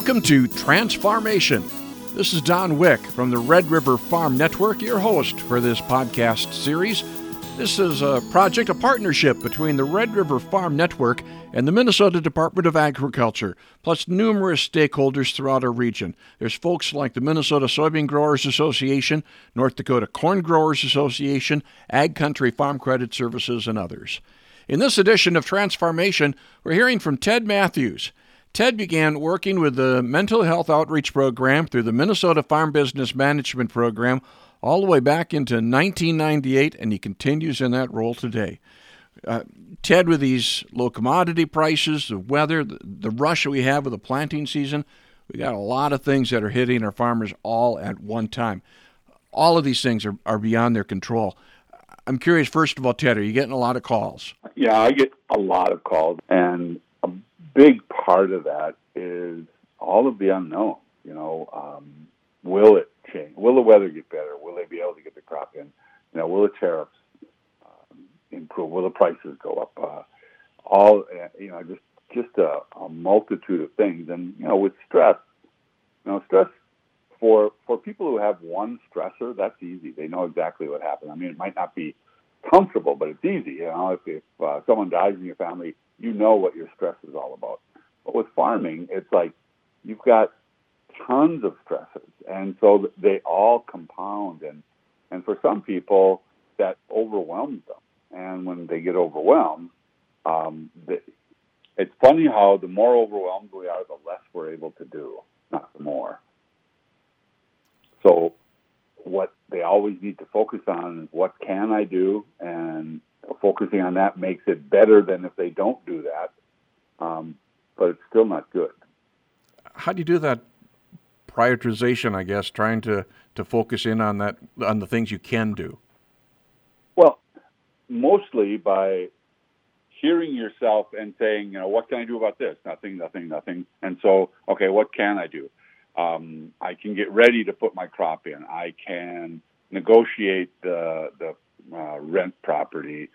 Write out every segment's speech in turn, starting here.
Welcome to Transformation. This is Don Wick from the Red River Farm Network, your host for this podcast series. This is a project, a partnership between the Red River Farm Network and the Minnesota Department of Agriculture, plus numerous stakeholders throughout our region. There's folks like the Minnesota Soybean Growers Association, North Dakota Corn Growers Association, Ag Country Farm Credit Services, and others. In this edition of Transformation, we're hearing from Ted Matthews. Ted began working with the Mental Health Outreach Program through the Minnesota Farm Business Management Program all the way back into 1998, and he continues in that role today. Uh, Ted, with these low commodity prices, the weather, the, the rush that we have with the planting season, we got a lot of things that are hitting our farmers all at one time. All of these things are, are beyond their control. I'm curious, first of all, Ted, are you getting a lot of calls? Yeah, I get a lot of calls, and big part of that is all of the unknown. You know, um, will it change? Will the weather get better? Will they be able to get the crop in? You know, will the tariffs uh, improve? Will the prices go up? Uh, all uh, you know, just just a, a multitude of things. And you know, with stress, you know, stress for for people who have one stressor, that's easy. They know exactly what happened. I mean, it might not be comfortable, but it's easy. You know, if, if uh, someone dies in your family, you know what your stress is all about. But with farming, it's like you've got tons of stresses, and so they all compound. And and for some people, that overwhelms them. And when they get overwhelmed, um, they, it's funny how the more overwhelmed we are, the less we're able to do, not the more. So, what they always need to focus on is what can I do, and focusing on that makes it better than if they don't do that. Um, but it's still not good. How do you do that prioritization? I guess trying to to focus in on that on the things you can do. Well, mostly by hearing yourself and saying, you know, what can I do about this? Nothing, nothing, nothing. And so, okay, what can I do? Um, I can get ready to put my crop in. I can negotiate the the uh, rent property.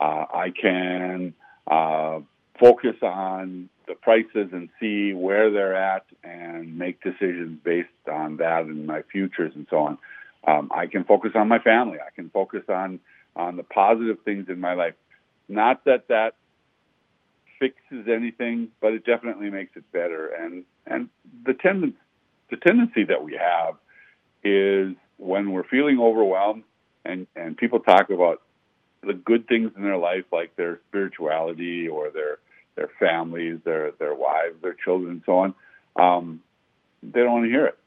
Uh, I can uh, focus on the prices and see where they're at and make decisions based on that and my futures and so on. Um, I can focus on my family. I can focus on on the positive things in my life. Not that that fixes anything, but it definitely makes it better. And and the tendency the tendency that we have is when we're feeling overwhelmed and and people talk about the good things in their life like their spirituality or their their families, their their wives, their children, and so on. Um, they don't want to hear it.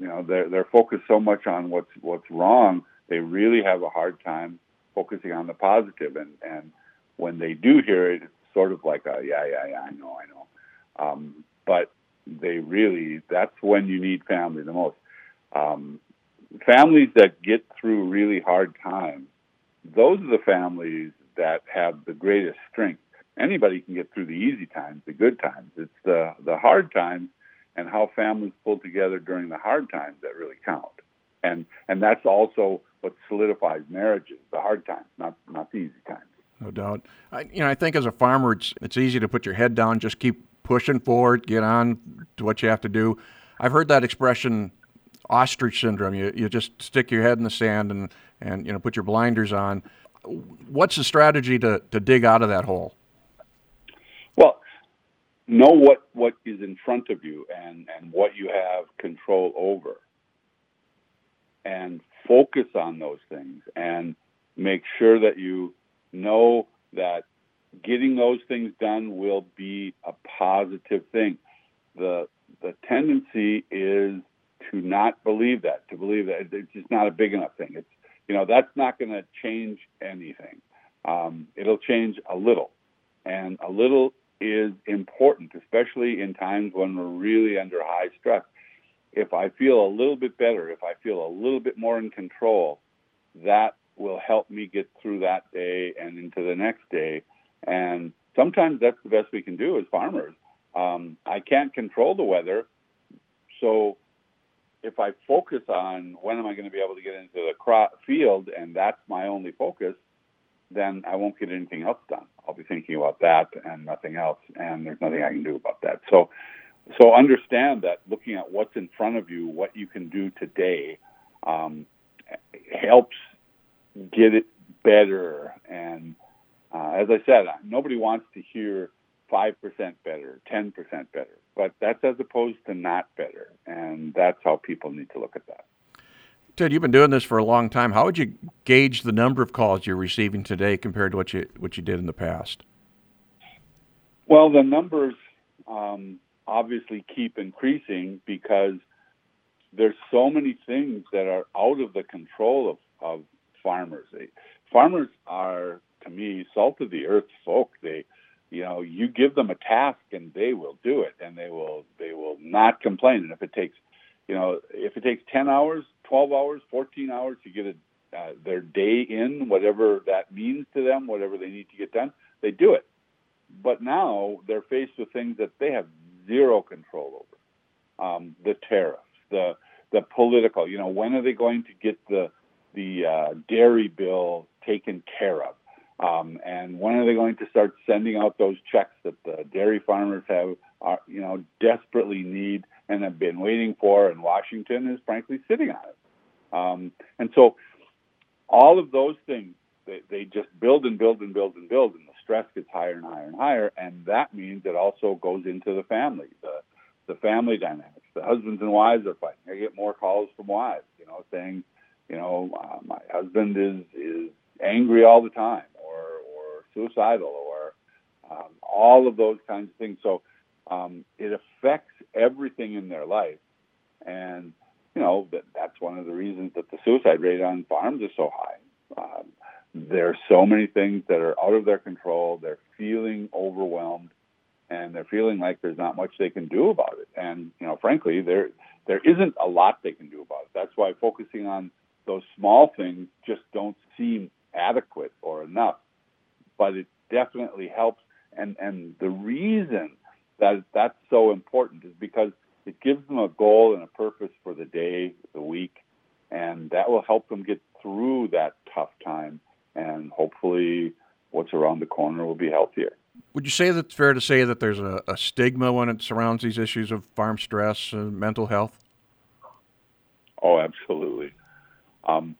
You know, they're they're focused so much on what's what's wrong. They really have a hard time focusing on the positive. And and when they do hear it, it's sort of like a yeah yeah yeah I know I know. Um, but they really that's when you need family the most. Um, families that get through really hard times, those are the families that have the greatest strength anybody can get through the easy times, the good times. It's the the hard times and how families pull together during the hard times that really count. And and that's also what solidifies marriages, the hard times, not not the easy times. No doubt. I, you know, I think as a farmer, it's it's easy to put your head down, just keep pushing forward, get on to what you have to do. I've heard that expression, ostrich syndrome. You you just stick your head in the sand and and you know put your blinders on. What's the strategy to to dig out of that hole? Well, know what, what is in front of you and, and what you have control over. And focus on those things and make sure that you know that getting those things done will be a positive thing. The, the tendency is to not believe that, to believe that it's just not a big enough thing. It's, you know, that's not going to change anything. Um, it'll change a little. And a little is important, especially in times when we're really under high stress. If I feel a little bit better, if I feel a little bit more in control, that will help me get through that day and into the next day. And sometimes that's the best we can do as farmers. Um, I can't control the weather, so if I focus on when am I going to be able to get into the crop field, and that's my only focus, then I won't get anything else done. I'll be thinking about that and nothing else, and there's nothing I can do about that. So so understand that looking at what's in front of you, what you can do today, um, helps get it better. And uh, as I said, nobody wants to hear five percent better, ten percent better, but that's as opposed to not better, and that's how people need to look at that. Ted, you've been doing this for a long time. How would you gauge the number of calls you're receiving today compared to what you what you did in the past? Well, the numbers um, obviously keep increasing because there's so many things that are out of the control of, of farmers. They, farmers are, to me, salt of the earth folk. They, you know, you give them a task and they will do it, and they will they will not complain. And if it takes, you know, if it takes ten hours, twelve hours, fourteen hours to get uh, their day in, whatever that means to them, whatever they need to get done, they do it. But now they're faced with things that they have zero control over. Um, the tariffs, the the political. You know, when are they going to get the the uh, dairy bill taken care of? Um, and when are they going to start sending out those checks that the dairy farmers have, are, you know, desperately need and have been waiting for, and Washington is frankly sitting on it. Um, and so, all of those things they, they just build and build and build and build, and the stress gets higher and higher and higher, and that means it also goes into the family, the the family dynamics. The husbands and wives are fighting. I get more calls from wives, you know, saying, you know, uh, my husband is is angry all the time, or or suicidal, or um, all of those kinds of things. So um, it affects everything in their life, and you know that that's one of the reasons that the suicide rate on farms is so high. Um, there's so many things that are out of their control. They're feeling overwhelmed, and they're feeling like there's not much they can do about it. And you know, frankly, there there isn't a lot they can do about it. That's why focusing on those small things just don't seem adequate or enough. But it definitely helps. And and the reason that that's so important is because it gives them a goal and a purpose for the day, the week, and that will help them get through that tough time and hopefully what's around the corner will be healthier. Would you say that it's fair to say that there's a, a stigma when it surrounds these issues of farm stress and mental health? Oh, absolutely. Um,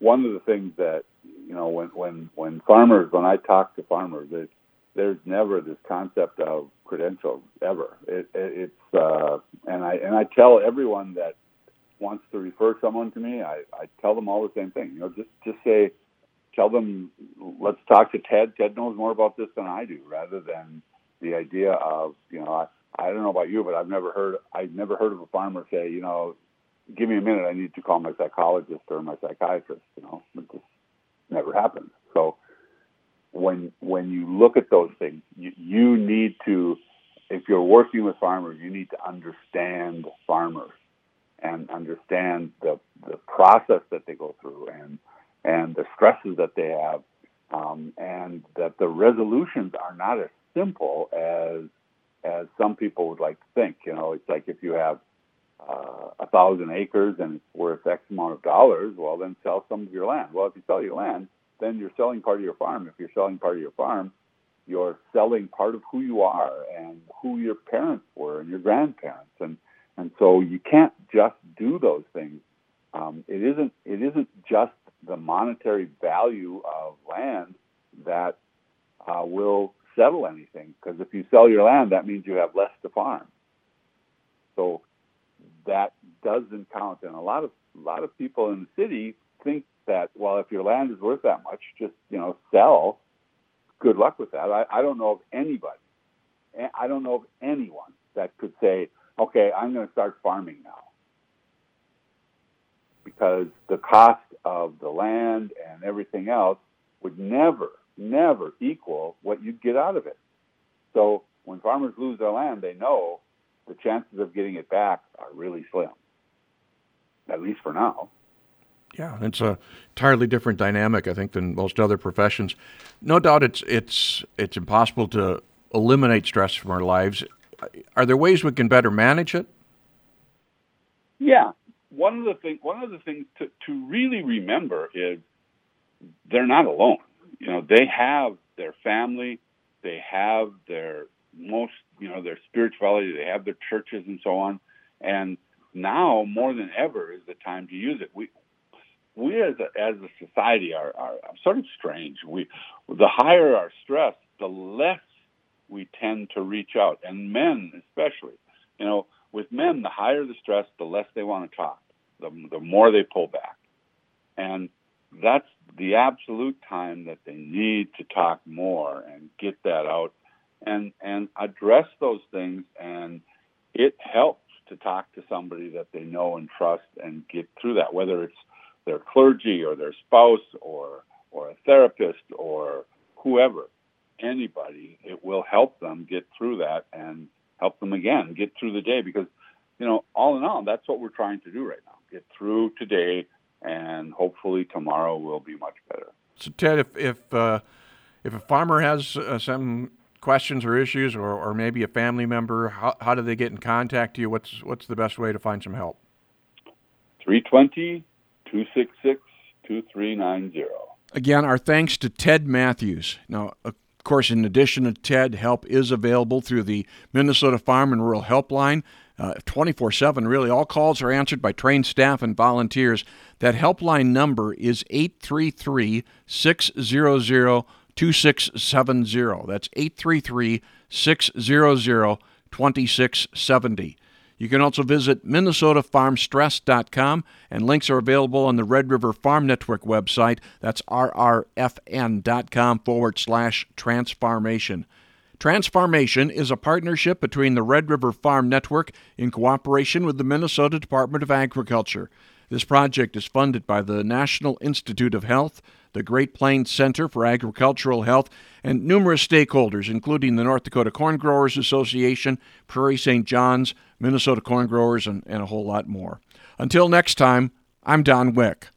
one of the things that you know when when when farmers when I talk to farmers, it, there's never this concept of credentials ever. It, it, it's uh, and I and I tell everyone that wants to refer someone to me, I, I tell them all the same thing. You know, just just say tell them, let's talk to Ted. Ted knows more about this than I do, rather than the idea of, you know, I, I don't know about you, but I've never heard, I've never heard of a farmer say, you know, give me a minute, I need to call my psychologist or my psychiatrist. You know, it just never happens. So when when you look at those things, you, you need to, if you're working with farmers, you need to understand farmers and understand the the process that they go through and and the stresses that they have, um, and that the resolutions are not as simple as as some people would like to think. You know, it's like if you have uh, a thousand acres and it's worth X amount of dollars, well, then sell some of your land. Well, if you sell your land, then you're selling part of your farm. If you're selling part of your farm, you're selling part of who you are and who your parents were and your grandparents, and and so you can't just do those things. Um, it isn't it isn't just the monetary value of land that uh, will settle anything. Because if you sell your land, that means you have less to farm. So that doesn't count. And a lot of a lot of people in the city think that well, if your land is worth that much, just you know sell. Good luck with that. I, I don't know of anybody. Eh, I don't know of anyone that could say, okay, I'm going to start farming now because the cost of the land and everything else would never, never equal what you'd get out of it. So when farmers lose their land, they know the chances of getting it back are really slim, at least for now. Yeah, it's a entirely different dynamic, I think, than most other professions. No doubt, it's it's it's impossible to eliminate stress from our lives. Are there ways we can better manage it? Yeah, one of the thing one of the things to, to really remember is they're not alone. You know, they have their family, they have their most you know their spirituality, they have their churches and so on. And now more than ever is the time to use it. We we as a, as a society are, are sort of strange. We the higher our stress, the less we tend to reach out, and men especially. You know, with men, the higher the stress, the less they want to talk, the the more they pull back, and that's the absolute time that they need to talk more and get that out and and address those things and it helps to talk to somebody that they know and trust and get through that whether it's their clergy or their spouse or or a therapist or whoever anybody it will help them get through that and help them again get through the day because you know all in all that's what we're trying to do right now get through today and hopefully tomorrow will be much better. So ted if if uh, if a farmer has uh, some questions or issues or, or maybe a family member how, how do they get in contact with you? What's what's the best way to find some help? 320 266 2390 again our thanks to ted matthews. Now of course in addition to ted help is available through the minnesota farm and rural helpline uh, 24 uh, 7 really. All calls are answered by trained staff and volunteers. That helpline number is 833 600 2670. That's 833 600 2670. You can also visit minnesotafarmstress.com, and links are available on the Red River Farm Network website. That's rrfn.com forward slash transformation. Transformation is a partnership between the Red River Farm Network in cooperation with the Minnesota Department of Agriculture. This project is funded by the National Institute of Health, the Great Plains Center for Agricultural Health, and numerous stakeholders, including the North Dakota Corn Growers Association, Prairie St. John's, Minnesota Corn Growers, and, and a whole lot more. Until next time, I'm Don Wick.